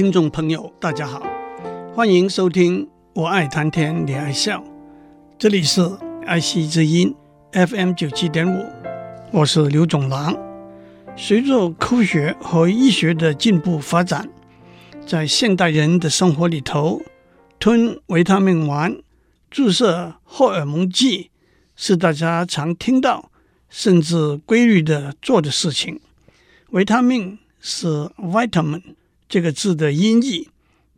听众朋友，大家好，欢迎收听《我爱谈天你爱笑》，这里是爱惜之音 FM 九七点五，我是刘总郎。随着科学和医学的进步发展，在现代人的生活里头，吞维他命丸、注射荷尔蒙剂是大家常听到甚至规律的做的事情。维他命是 vitamin。这个字的音译，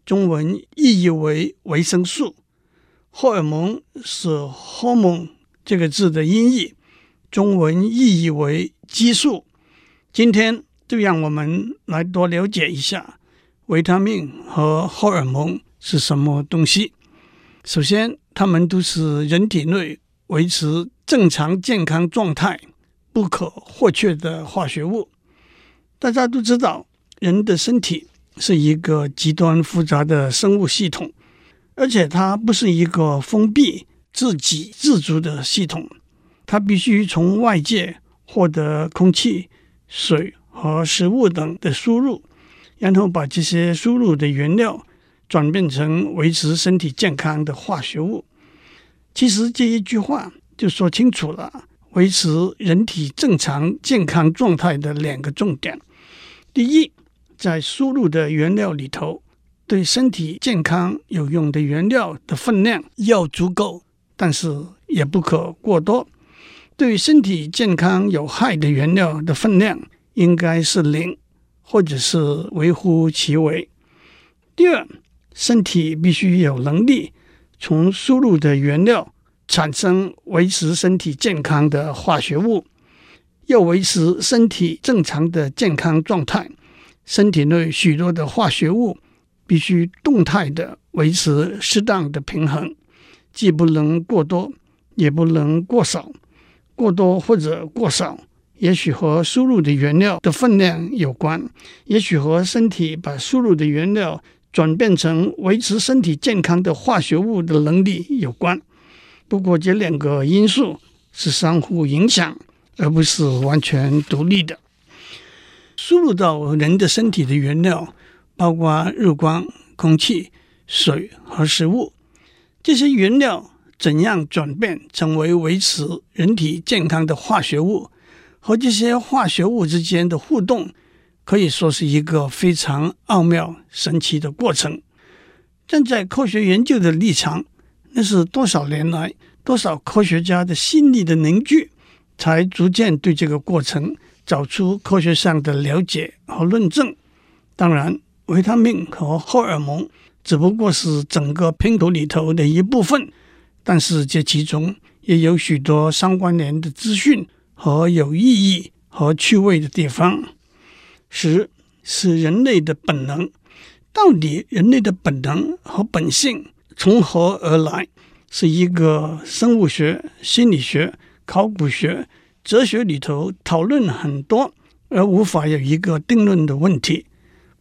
中文意译为维生素。荷尔蒙是 hormone 这个字的音译，中文意译为激素。今天就让我们来多了解一下维他命和荷尔蒙是什么东西。首先，它们都是人体内维持正常健康状态不可或缺的化学物。大家都知道，人的身体。是一个极端复杂的生物系统，而且它不是一个封闭、自给自足的系统，它必须从外界获得空气、水和食物等的输入，然后把这些输入的原料转变成维持身体健康的化学物。其实这一句话就说清楚了维持人体正常健康状态的两个重点：第一，在输入的原料里头，对身体健康有用的原料的分量要足够，但是也不可过多。对身体健康有害的原料的分量应该是零，或者是微乎其微。第二，身体必须有能力从输入的原料产生维持身体健康的化学物，要维持身体正常的健康状态。身体内许多的化学物必须动态的维持适当的平衡，既不能过多，也不能过少。过多或者过少，也许和输入的原料的分量有关，也许和身体把输入的原料转变成维持身体健康的化学物的能力有关。不过，这两个因素是相互影响，而不是完全独立的。输入到人的身体的原料包括日光、空气、水和食物。这些原料怎样转变成为维持人体健康的化学物，和这些化学物之间的互动，可以说是一个非常奥妙、神奇的过程。站在科学研究的立场，那是多少年来多少科学家的心力的凝聚，才逐渐对这个过程。找出科学上的了解和论证。当然，维他命和荷尔蒙只不过是整个拼图里头的一部分，但是这其中也有许多相关联的资讯和有意义和趣味的地方。十是人类的本能，到底人类的本能和本性从何而来？是一个生物学、心理学、考古学。哲学里头讨论很多，而无法有一个定论的问题。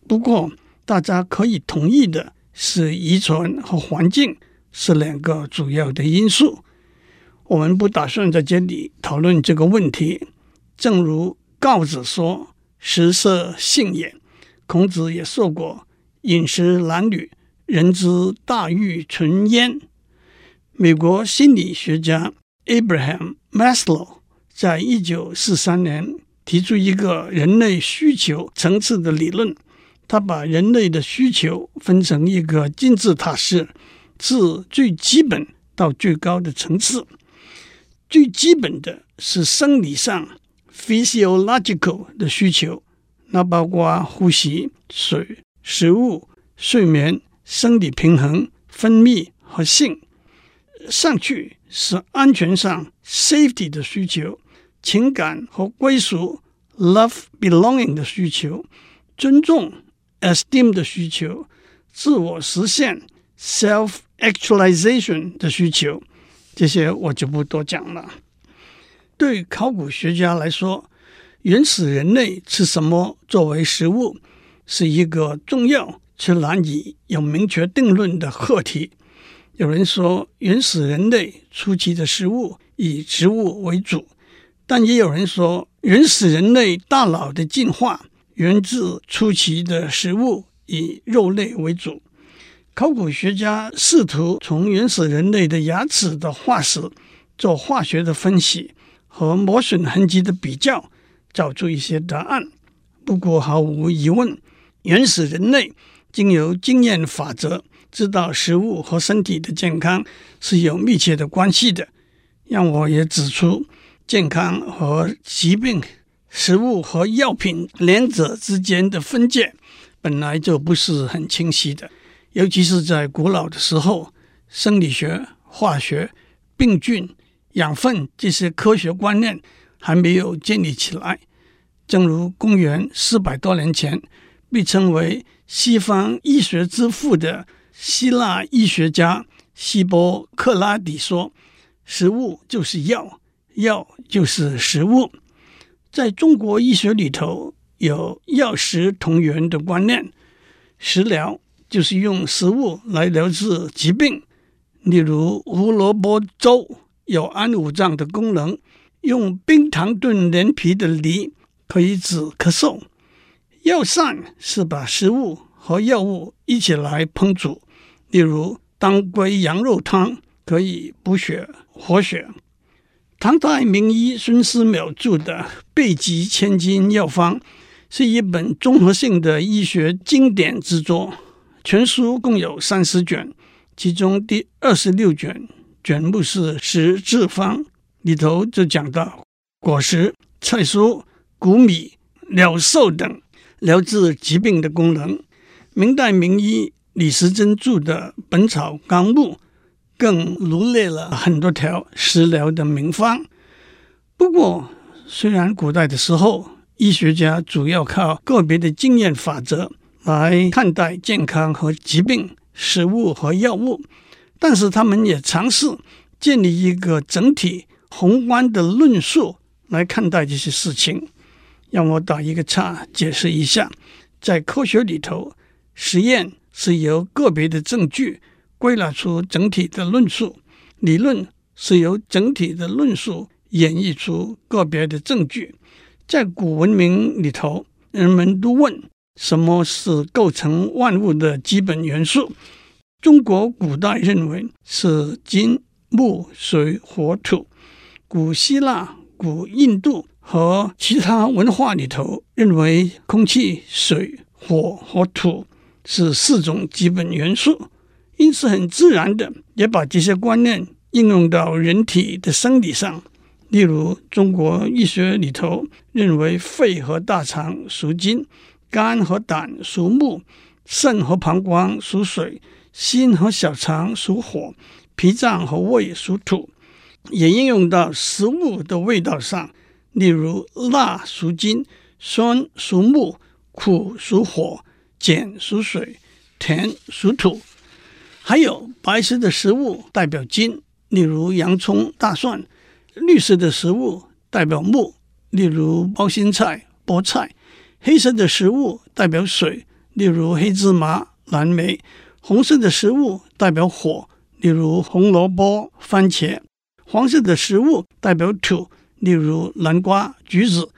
不过，大家可以同意的是，遗传和环境是两个主要的因素。我们不打算在这里讨论这个问题。正如告子说：“食色，性也。”孔子也说过：“饮食男女，人之大欲存焉。”美国心理学家 Abraham Maslow。在一九四三年提出一个人类需求层次的理论，他把人类的需求分成一个金字塔式，自最基本到最高的层次。最基本的是生理上 （physiological） 的需求，那包括呼吸、水、食物、睡眠、生理平衡、分泌和性。上去是安全上 （safety） 的需求。情感和归属 （love, belonging） 的需求，尊重 （esteem） 的需求，自我实现 （self-actualization） 的需求，这些我就不多讲了。对考古学家来说，原始人类吃什么作为食物，是一个重要却难以有明确定论的课题。有人说，原始人类初期的食物以植物为主。但也有人说，原始人类大脑的进化源自初期的食物以肉类为主。考古学家试图从原始人类的牙齿的化石做化学的分析和磨损痕迹的比较，找出一些答案。不过，毫无疑问，原始人类经由经验法则，知道食物和身体的健康是有密切的关系的。让我也指出，健康和疾病、食物和药品两者之间的分界本来就不是很清晰的，尤其是在古老的时候，生理学、化学、病菌、养分这些科学观念还没有建立起来。正如公元四百多年前，被称为西方医学之父的希腊医学家希波克拉底说：“食物就是药，药就是食物。”在中国医学里头，有药食同源的观念，食疗就是用食物来疗治疾病，例如胡萝卜粥有安五脏的功能，用冰糖炖连皮的梨。可以止咳嗽。药膳是把食物和药物一起来烹煮，例如当归羊肉汤可以补血活血。唐代名医孙思邈著的《备急千金药方》是一本综合性的医学经典之作，全书共有三十卷，其中第二十六卷卷目是食治方，里头就讲到果实、菜蔬。谷米、鸟兽等疗治疾病的功能。明代名医李时珍著的《本草纲目》更罗列了很多条食疗的名方。不过，虽然古代的时候医学家主要靠个别的经验法则来看待健康和疾病、食物和药物，但是他们也尝试建立一个整体宏观的论述来看待这些事情。让我打一个叉，解释一下，在科学里头，实验是由个别的证据归纳出整体的论述，理论是由整体的论述演绎出个别的证据。在古文明里头，人们都问什么是构成万物的基本元素。中国古代认为是金木水火土，古希腊、古印度。和其他文化里头认为空气、水、火和土是四种基本元素，因此很自然的也把这些观念应用到人体的生理上。例如，中国医学里头认为肺和大肠属金，肝和胆属木，肾和膀胱属水，心和小肠属火，脾脏和胃属土，也应用到食物的味道上。例如，辣属金，酸属木，苦属火，碱属水，甜属土。还有白色的食物代表金，例如洋葱、大蒜；绿色的食物代表木，例如包心菜、菠菜；黑色的食物代表水，例如黑芝麻、蓝莓；红色的食物代表火，例如红萝卜、番茄；黄色的食物代表土。例如南瓜、橘子，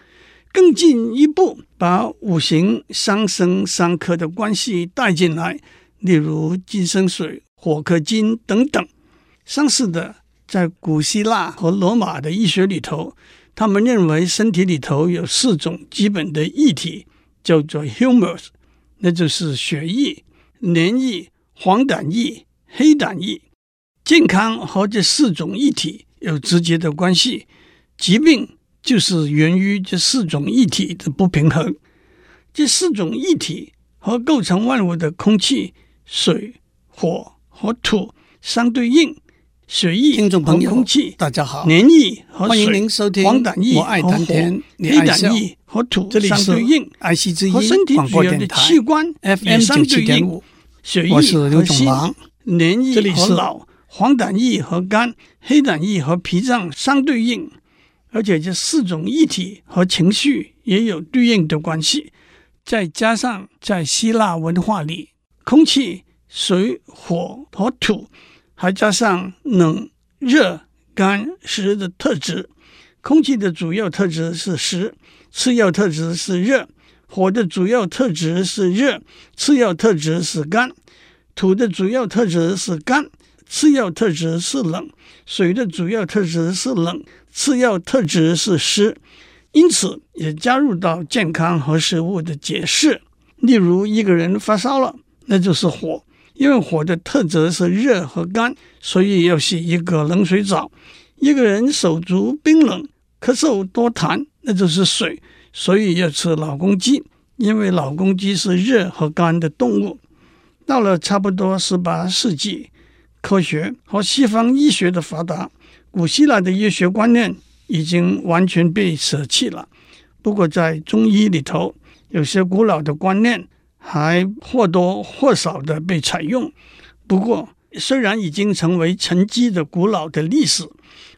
更进一步把五行相生相克的关系带进来，例如金生水、火克金等等。相似的，在古希腊和罗马的医学里头，他们认为身体里头有四种基本的液体，叫做 humus，那就是血液、粘液、黄疸液、黑疸液。健康和这四种液体有直接的关系。疾病就是源于这四种液体的不平衡。这四种液体和构成万物的空气、水、火和土相对应。血液和空气，大家好，黏液和水，欢迎您收听黄疸液我爱谈天，黑疸液和土相对应。爱惜之音和身体主要的器官 FM 九七点五，血液和心，黏液和脑，黄疸液和肝，黑疸液和脾脏相对应。而且这四种液体和情绪也有对应的关系，再加上在希腊文化里，空气、水、火和土，还加上冷、热、干、湿的特质。空气的主要特质是湿，次要特质是热；火的主要特质是热，次要特质是干；土的主要特质是干，次要特质是冷；水的主要特质是冷，次要特质是湿。因此，也加入到健康和食物的解释。例如，一个人发烧了，那就是火，因为火的特质是热和干，所以要洗一个冷水澡。一个人手足冰冷、咳嗽多痰，那就是水，所以要吃老公鸡，因为老公鸡是热和干的动物。到了差不多十八世纪，科学和西方医学的发达，古希腊的医学观念已经完全被舍弃了。不过，在中医里头，有些古老的观念还或多或少的被采用。不过，虽然已经成为沉积的古老的历史，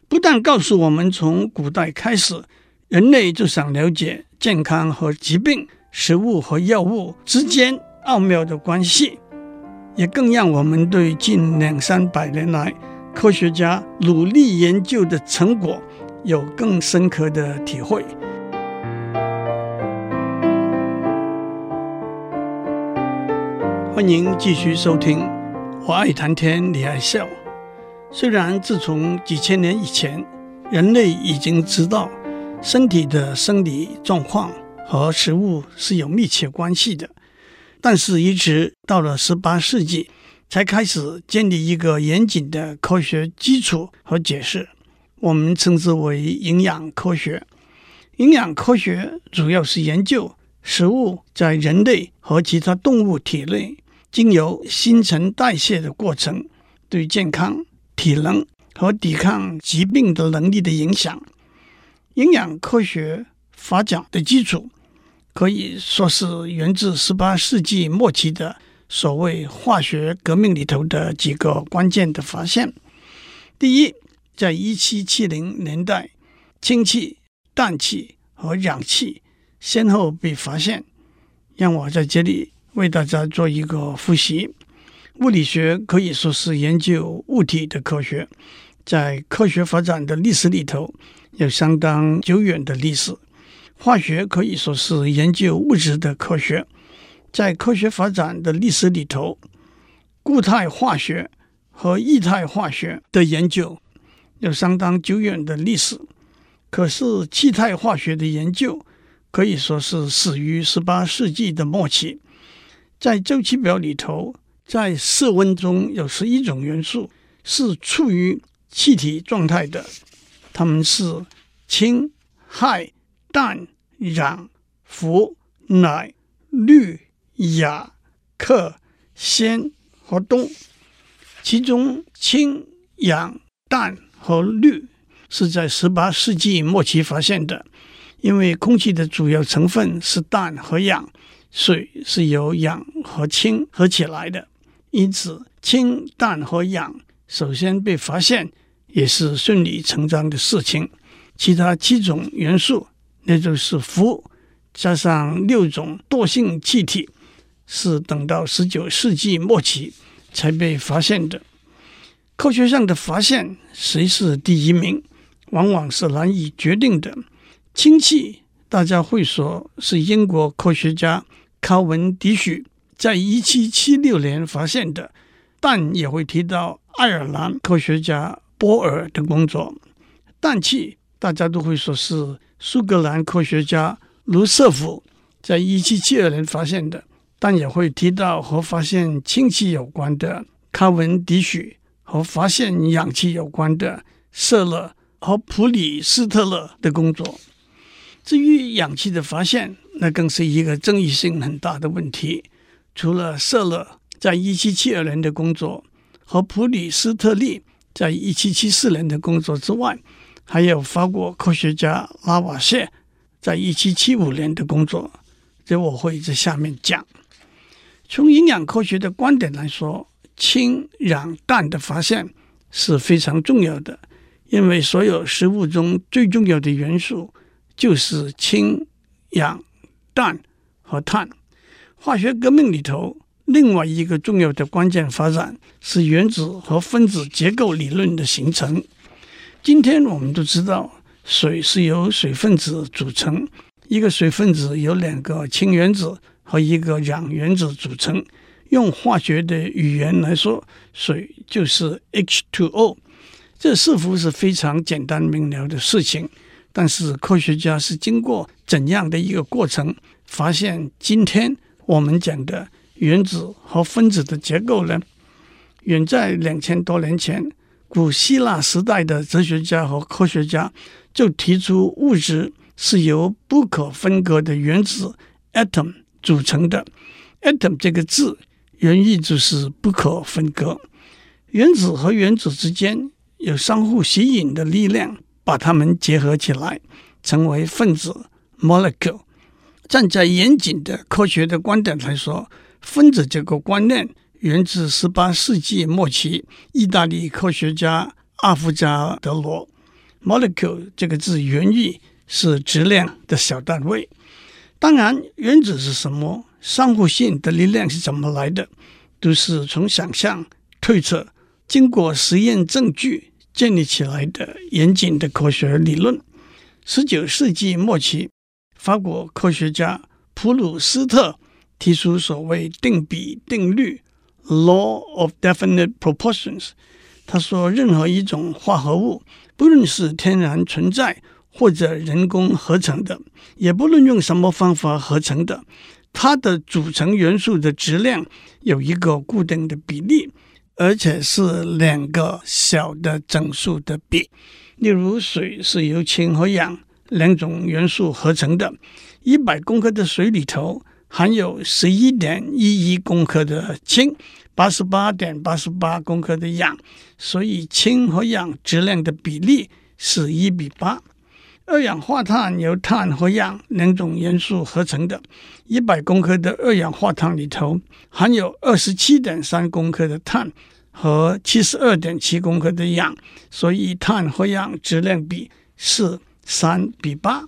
不但告诉我们从古代开始，人类就想了解健康和疾病、食物和药物之间奥妙的关系，也更让我们对近两三百年来科学家努力研究的成果有更深刻的体会。欢迎继续收听。我爱谈天，你爱笑。虽然自从几千年以前，人类已经知道身体的生理状况和食物是有密切关系的，但是一直到了十八世纪，才开始建立一个严谨的科学基础和解释，我们称之为营养科学。营养科学主要是研究食物在人类和其他动物体内。经由新陈代谢的过程，对健康、体能和抵抗疾病的能力的影响。营养科学发展的基础，可以说是源自十八世纪末期的所谓化学革命里头的几个关键的发现。第一，在一七七零年代，氢气、氮气和氧气先后被发现。让我在这里。为大家做一个复习，物理学可以说是研究物体的科学，在科学发展的历史里头有相当久远的历史。化学可以说是研究物质的科学，在科学发展的历史里头，固态化学和液态化学的研究有相当久远的历史。可是气态化学的研究可以说是始于十八世纪的末期。在周期表里头，在室温中有十一种元素是处于气体状态的，它们是氢、氦、氮、氧、氟、氖、氯、氩、氪、氙和氡。其中氢、氧、氮和氯是在十八世纪末期发现的，因为空气的主要成分是氮和氧。水是由氧和氢合起来的，因此氢、氮和氧首先被发现也是顺理成章的事情。其他七种元素，那就是氟加上六种惰性气体，是等到十九世纪末期才被发现的。科学上的发现，谁是第一名，往往是难以决定的。氢气，大家会说是英国科学家。考文迪许在一七七六年发现的，但也会提到爱尔兰科学家波尔的工作。氮气大家都会说是苏格兰科学家卢瑟福在一七七二年发现的，但也会提到和发现氢气有关的考文迪许和发现氧气有关的舍勒和普里斯特勒的工作。至于氧气的发现，那更是一个争议性很大的问题。除了舍勒在一七七二年的工作和普里斯特利在一七七四年的工作之外，还有法国科学家拉瓦谢在一七七五年的工作。这我会在下面讲。从营养科学的观点来说，氢、氧、氮的发现是非常重要的，因为所有食物中最重要的元素。就是氢、氧、氮和碳。化学革命里头，另外一个重要的关键发展是原子和分子结构理论的形成。今天我们都知道，水是由水分子组成，一个水分子由两个氢原子和一个氧原子组成。用化学的语言来说，水就是 H2O。这似乎是非常简单明了的事情，但是科学家是经过怎样的一个过程，发现今天我们讲的原子和分子的结构呢？远在两千多年前，古希腊时代的哲学家和科学家就提出物质是由不可分割的原子 atom 组成的。atom 这个字原意就是不可分割，原子和原子之间。有相互吸引的力量，把它们结合起来，成为分子 （molecule）。站在严谨的科学的观点来说，分子这个观念源自十八世纪末期意大利科学家阿伏加德罗。molecule 这个字原意是质量的小单位。当然，原子是什么，相互性的力量是怎么来的，都是从想象推测。经过实验证据建立起来的严谨的科学理论。十九世纪末期，法国科学家普鲁斯特提出所谓定比定律 （Law of Definite Proportions）。他说，任何一种化合物，不论是天然存在或者人工合成的，也不论用什么方法合成的，它的组成元素的质量有一个固定的比例。而且是两个小的整数的比，例如水是由氢和氧两种元素合成的，一百公克的水里头含有十一点一一公克的氢，八十八点八十八公克的氧，所以氢和氧质量的比例是一比八。二氧化碳由碳和氧两种元素合成的，一百公克的二氧化碳里头含有二十七点三公克的碳和七十二点七公克的氧，所以碳和氧质量比是三比八。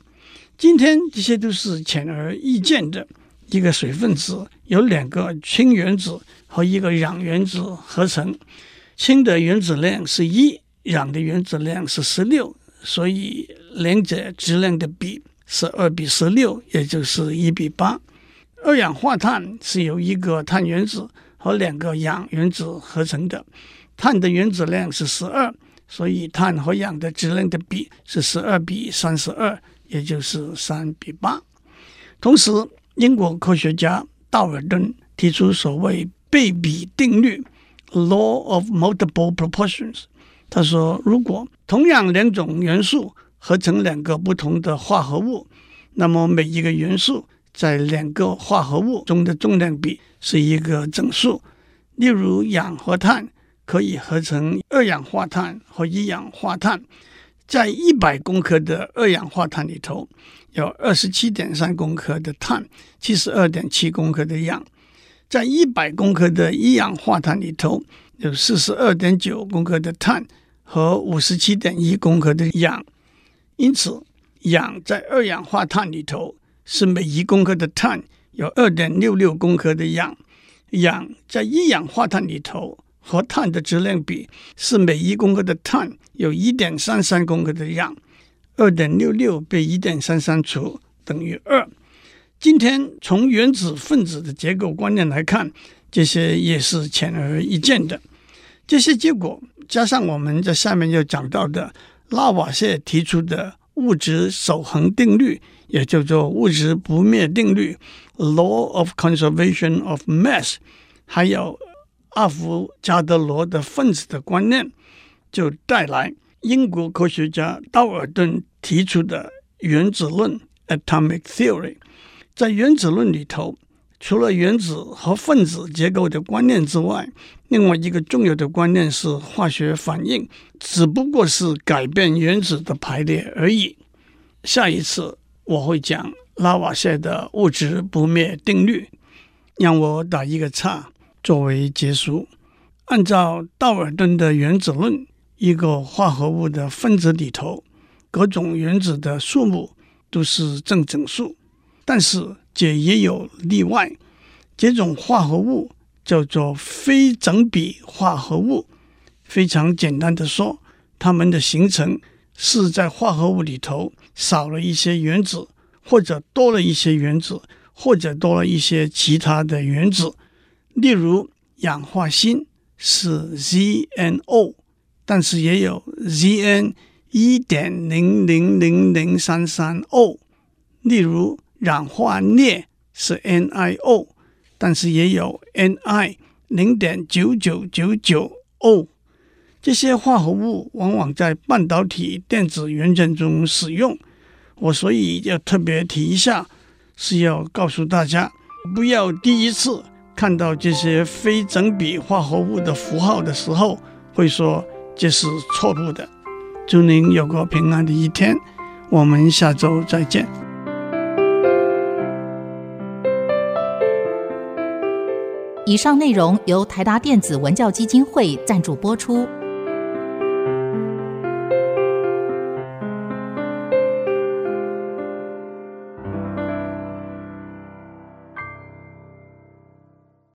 今天这些都是显而易见的，一个水分子由两个氢原子和一个氧原子合成，氢的原子量是一，氧的原子量是十六。所以两者质量的比是二比十六，也就是一比八。二氧化碳是由一个碳原子和两个氧原子合成的，碳的原子量是十二，所以碳和氧的质量的比是十二比三十二，也就是三比八。同时，英国科学家道尔顿提出所谓倍比定律 （Law of Multiple Proportions）。他说，如果同样两种元素合成两个不同的化合物，那么每一个元素在两个化合物中的重量比是一个整数。例如，氧和碳可以合成二氧化碳和一氧化碳，在一百公克的二氧化碳里头，有二十七点三公克的碳，七十二点七公克的氧；在一百公克的一氧化碳里头，有四十二点九公克的碳。和五十七点一公克的氧，因此氧在二氧化碳里头是每一公克的碳有二点六六公克的氧，氧在一氧化碳里头和碳的质量比是每一公克的碳有一点三三公克的氧，二点六六被一点三三除等于二。今天从原子分子的结构观念来看，这些也是显而易见的。这些结果。加上我们在下面要讲到的拉瓦谢提出的物质守恒定律，也叫做物质不灭定律 （Law of Conservation of Mass），还有阿伏加德罗的分子的观念，就带来英国科学家道尔顿提出的原子论 （Atomic Theory）。在原子论里头，除了原子和分子结构的观念之外，另外一个重要的观念是化学反应只不过是改变原子的排列而已。下一次我会讲拉瓦谢的物质不灭定律。让我打一个叉作为结束。按照道尔顿的原子论，一个化合物的分子里头，各种原子的数目都是正整数，但是。这也有例外，这种化合物叫做非整比化合物。非常简单的说，它们的形成是在化合物里头少了一些原子，或者多了一些原子，或者多了一些其他的原子。例如，氧化锌是 ZnO，但是也有 Zn 一点零零零零三三 O。例如，氧化镍是 NiO，但是也有 Ni 零点九九九九 O。这些化合物往往在半导体电子元件中使用。我所以要特别提一下，是要告诉大家，不要第一次看到这些非整比化合物的符号的时候，会说这是错误的。祝您有个平安的一天，我们下周再见。以上内容由台达电子文教基金会赞助播出。